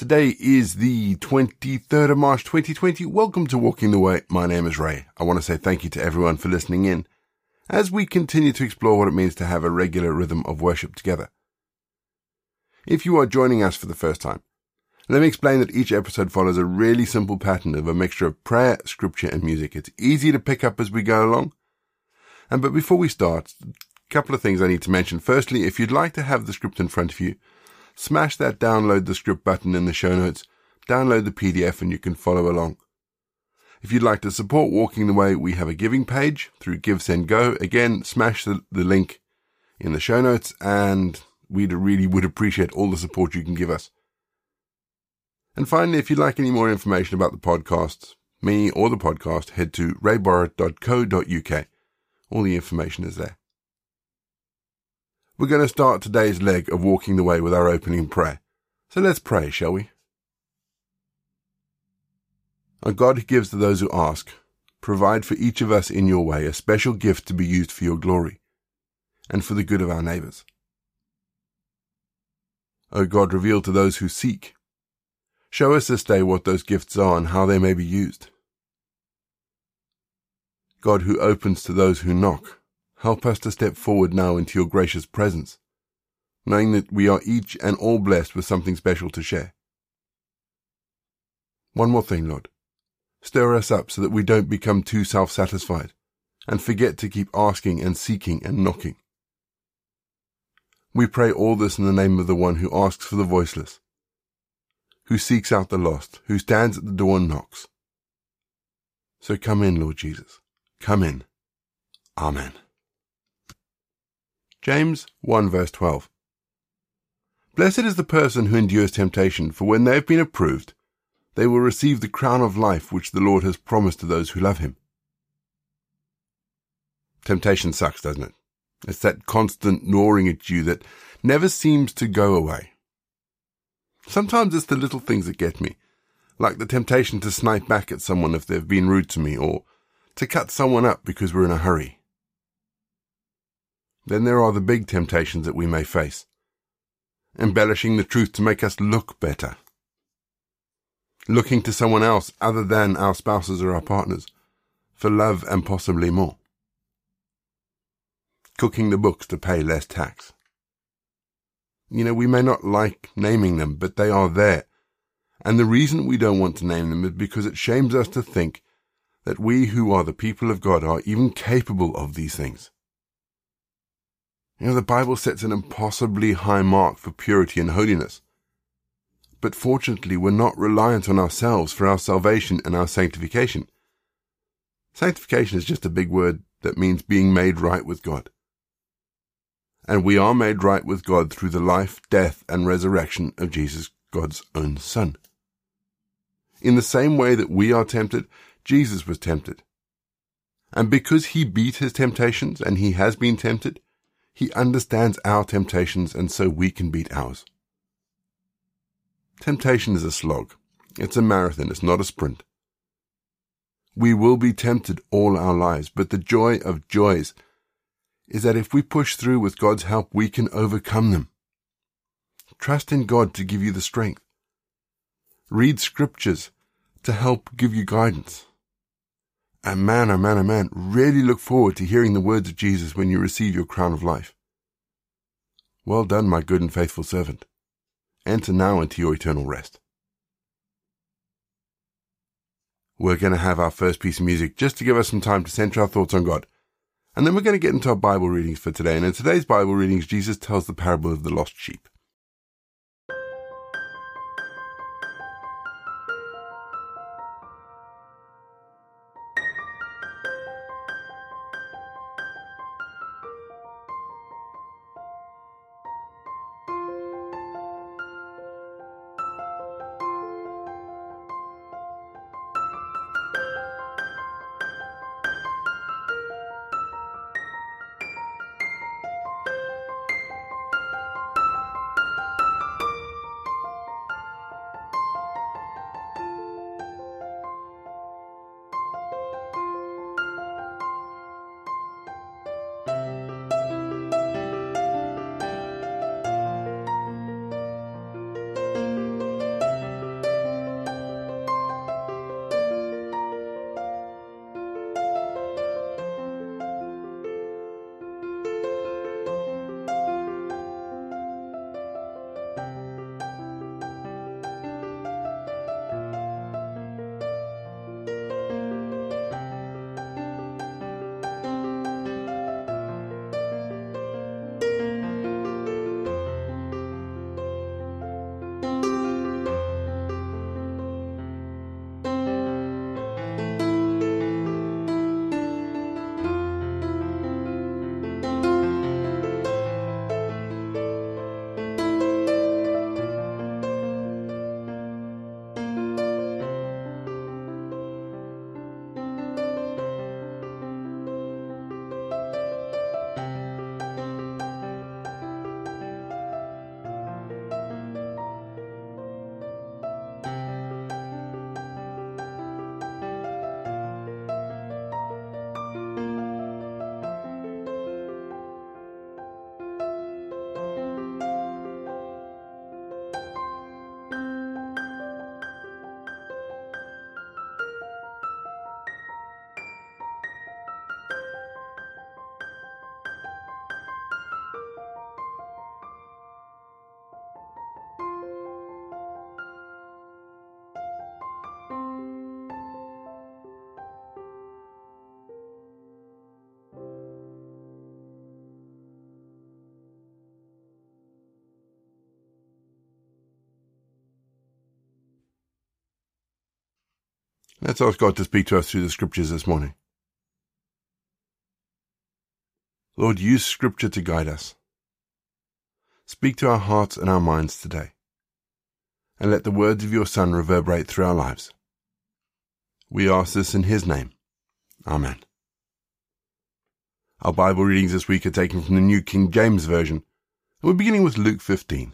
Today is the 23rd of March 2020. Welcome to Walking the Way. My name is Ray. I want to say thank you to everyone for listening in as we continue to explore what it means to have a regular rhythm of worship together. If you are joining us for the first time, let me explain that each episode follows a really simple pattern of a mixture of prayer, scripture, and music. It's easy to pick up as we go along. And but before we start, a couple of things I need to mention. Firstly, if you'd like to have the script in front of you, smash that download the script button in the show notes, download the PDF and you can follow along. If you'd like to support Walking the Way, we have a giving page through Give Send Go. Again, smash the, the link in the show notes and we really would appreciate all the support you can give us. And finally, if you'd like any more information about the podcast, me or the podcast, head to rayborrett.co.uk. All the information is there. We're going to start today's leg of walking the way with our opening prayer. So let's pray, shall we? Our God who gives to those who ask, provide for each of us in your way a special gift to be used for your glory and for the good of our neighbours. O God, reveal to those who seek. Show us this day what those gifts are and how they may be used. God who opens to those who knock, Help us to step forward now into your gracious presence, knowing that we are each and all blessed with something special to share. One more thing, Lord. Stir us up so that we don't become too self-satisfied and forget to keep asking and seeking and knocking. We pray all this in the name of the one who asks for the voiceless, who seeks out the lost, who stands at the door and knocks. So come in, Lord Jesus. Come in. Amen. James 1 verse 12. Blessed is the person who endures temptation, for when they have been approved, they will receive the crown of life which the Lord has promised to those who love him. Temptation sucks, doesn't it? It's that constant gnawing at you that never seems to go away. Sometimes it's the little things that get me, like the temptation to snipe back at someone if they've been rude to me, or to cut someone up because we're in a hurry. Then there are the big temptations that we may face. Embellishing the truth to make us look better. Looking to someone else other than our spouses or our partners for love and possibly more. Cooking the books to pay less tax. You know, we may not like naming them, but they are there. And the reason we don't want to name them is because it shames us to think that we who are the people of God are even capable of these things. You know, the Bible sets an impossibly high mark for purity and holiness. But fortunately, we're not reliant on ourselves for our salvation and our sanctification. Sanctification is just a big word that means being made right with God. And we are made right with God through the life, death, and resurrection of Jesus, God's own Son. In the same way that we are tempted, Jesus was tempted. And because he beat his temptations and he has been tempted, he understands our temptations and so we can beat ours. Temptation is a slog. It's a marathon. It's not a sprint. We will be tempted all our lives, but the joy of joys is that if we push through with God's help, we can overcome them. Trust in God to give you the strength. Read scriptures to help give you guidance. And man, oh man, oh man, really look forward to hearing the words of Jesus when you receive your crown of life. Well done, my good and faithful servant. Enter now into your eternal rest. We're going to have our first piece of music just to give us some time to center our thoughts on God. And then we're going to get into our Bible readings for today. And in today's Bible readings, Jesus tells the parable of the lost sheep. Let's ask God to speak to us through the scriptures this morning. Lord, use scripture to guide us. Speak to our hearts and our minds today, and let the words of your Son reverberate through our lives. We ask this in his name. Amen. Our Bible readings this week are taken from the New King James Version, and we're beginning with Luke 15.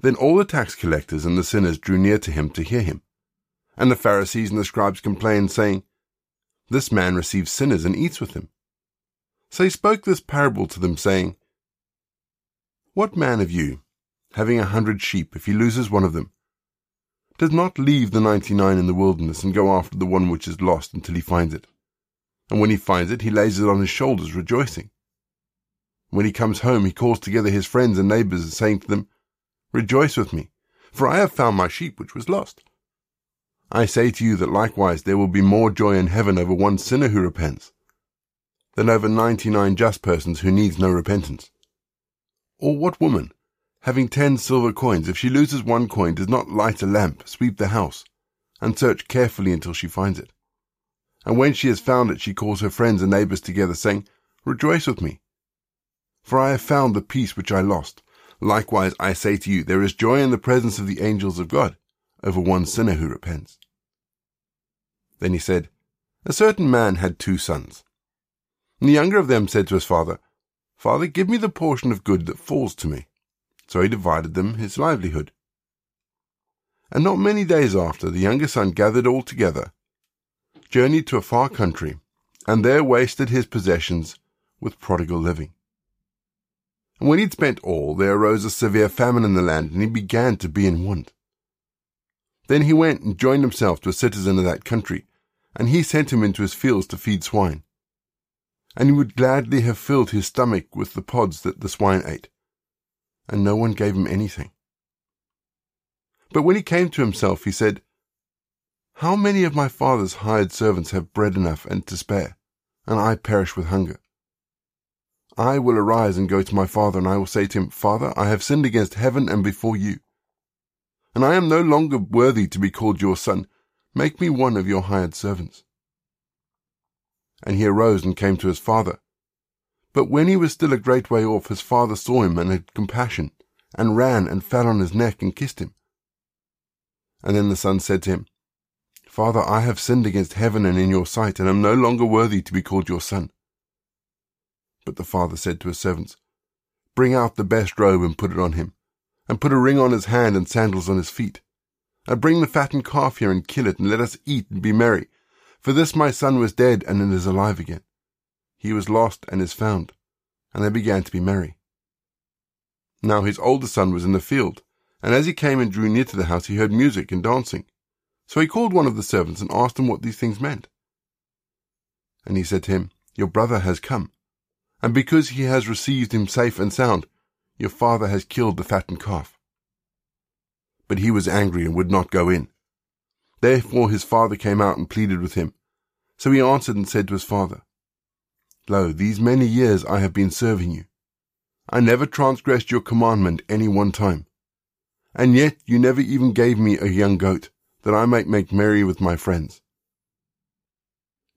Then all the tax collectors and the sinners drew near to him to hear him. And the Pharisees and the scribes complained, saying, This man receives sinners and eats with them. So he spoke this parable to them, saying, What man of you, having a hundred sheep, if he loses one of them, does not leave the ninety-nine in the wilderness and go after the one which is lost until he finds it? And when he finds it, he lays it on his shoulders, rejoicing. When he comes home, he calls together his friends and neighbors, and saying to them, Rejoice with me, for I have found my sheep which was lost. I say to you that likewise there will be more joy in heaven over one sinner who repents than over ninety-nine just persons who needs no repentance. Or what woman, having ten silver coins, if she loses one coin, does not light a lamp, sweep the house, and search carefully until she finds it? And when she has found it, she calls her friends and neighbors together, saying, Rejoice with me, for I have found the piece which I lost. Likewise, I say to you, there is joy in the presence of the angels of God over one sinner who repents. Then he said, A certain man had two sons. And the younger of them said to his father, Father, give me the portion of good that falls to me. So he divided them his livelihood. And not many days after, the younger son gathered all together, journeyed to a far country, and there wasted his possessions with prodigal living. And when he'd spent all, there arose a severe famine in the land, and he began to be in want. Then he went and joined himself to a citizen of that country, and he sent him into his fields to feed swine. And he would gladly have filled his stomach with the pods that the swine ate, and no one gave him anything. But when he came to himself, he said, How many of my father's hired servants have bread enough and to spare, and I perish with hunger? I will arise and go to my father, and I will say to him, Father, I have sinned against heaven and before you, and I am no longer worthy to be called your son. Make me one of your hired servants. And he arose and came to his father. But when he was still a great way off, his father saw him and had compassion, and ran and fell on his neck and kissed him. And then the son said to him, Father, I have sinned against heaven and in your sight, and am no longer worthy to be called your son. But the father said to his servants, Bring out the best robe and put it on him, and put a ring on his hand and sandals on his feet I bring the fattened calf here and kill it, and let us eat and be merry. For this my son was dead, and is alive again. He was lost and is found. And they began to be merry. Now his older son was in the field, and as he came and drew near to the house, he heard music and dancing. So he called one of the servants and asked him what these things meant. And he said to him, Your brother has come, and because he has received him safe and sound, your father has killed the fattened calf but he was angry and would not go in. Therefore his father came out and pleaded with him. So he answered and said to his father, Lo, these many years I have been serving you. I never transgressed your commandment any one time. And yet you never even gave me a young goat, that I might make merry with my friends.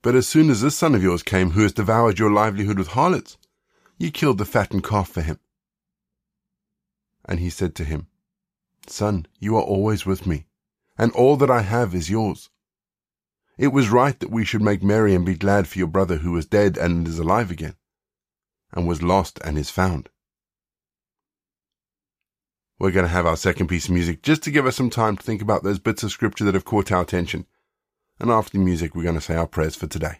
But as soon as this son of yours came, who has devoured your livelihood with harlots, you killed the fattened calf for him. And he said to him, Son, you are always with me, and all that I have is yours. It was right that we should make merry and be glad for your brother who was dead and is alive again, and was lost and is found. We're going to have our second piece of music just to give us some time to think about those bits of scripture that have caught our attention. And after the music, we're going to say our prayers for today.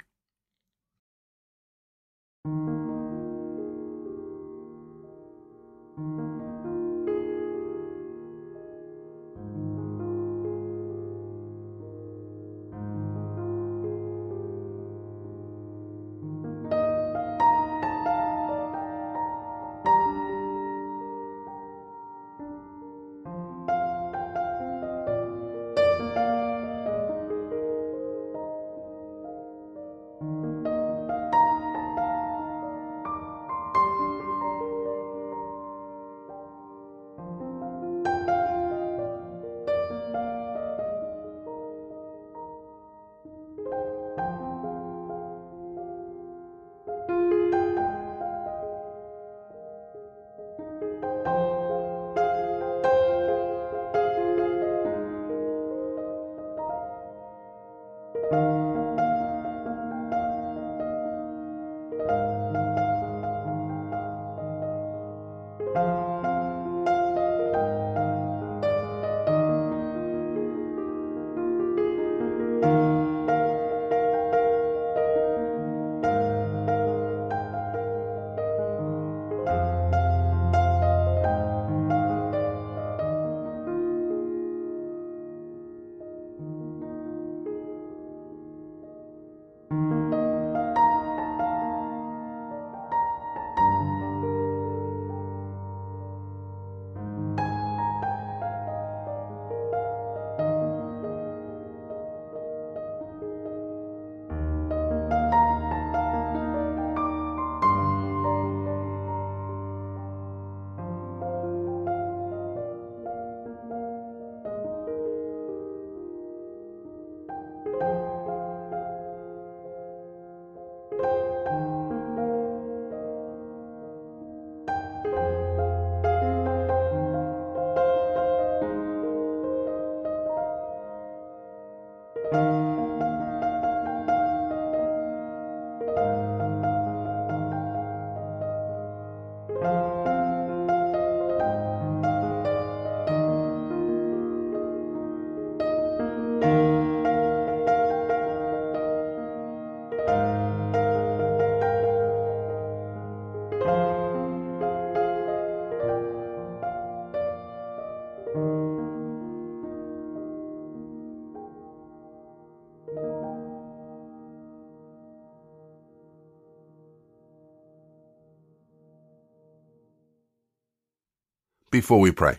Before we pray,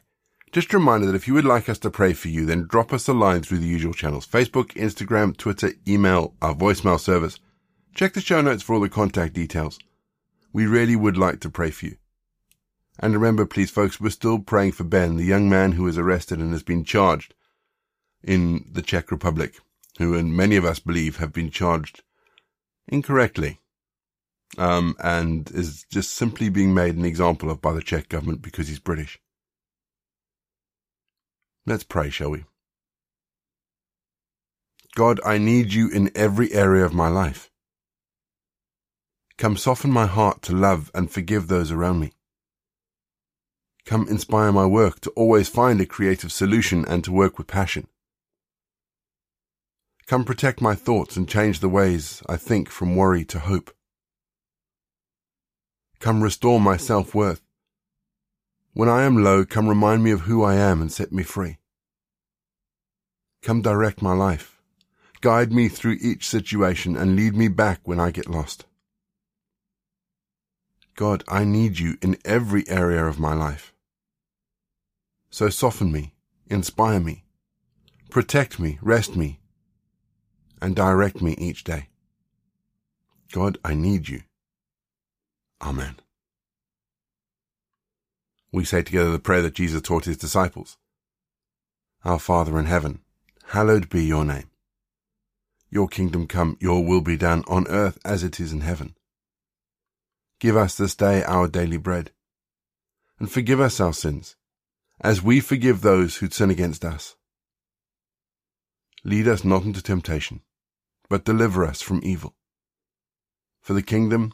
just a reminder that if you would like us to pray for you, then drop us a line through the usual channels Facebook, Instagram, Twitter, email, our voicemail service. Check the show notes for all the contact details. We really would like to pray for you. And remember, please, folks, we're still praying for Ben, the young man who was arrested and has been charged in the Czech Republic, who and many of us believe have been charged incorrectly, um, and is just simply being made an example of by the Czech government because he's British. Let's pray, shall we? God, I need you in every area of my life. Come soften my heart to love and forgive those around me. Come inspire my work to always find a creative solution and to work with passion. Come protect my thoughts and change the ways I think from worry to hope. Come restore my self-worth when I am low, come remind me of who I am and set me free. Come direct my life. Guide me through each situation and lead me back when I get lost. God, I need you in every area of my life. So soften me, inspire me, protect me, rest me, and direct me each day. God, I need you. Amen we say together the prayer that Jesus taught his disciples. Our Father in heaven, hallowed be your name. Your kingdom come, your will be done on earth as it is in heaven. Give us this day our daily bread, and forgive us our sins, as we forgive those who sin against us. Lead us not into temptation, but deliver us from evil. For the kingdom,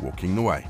walking the way.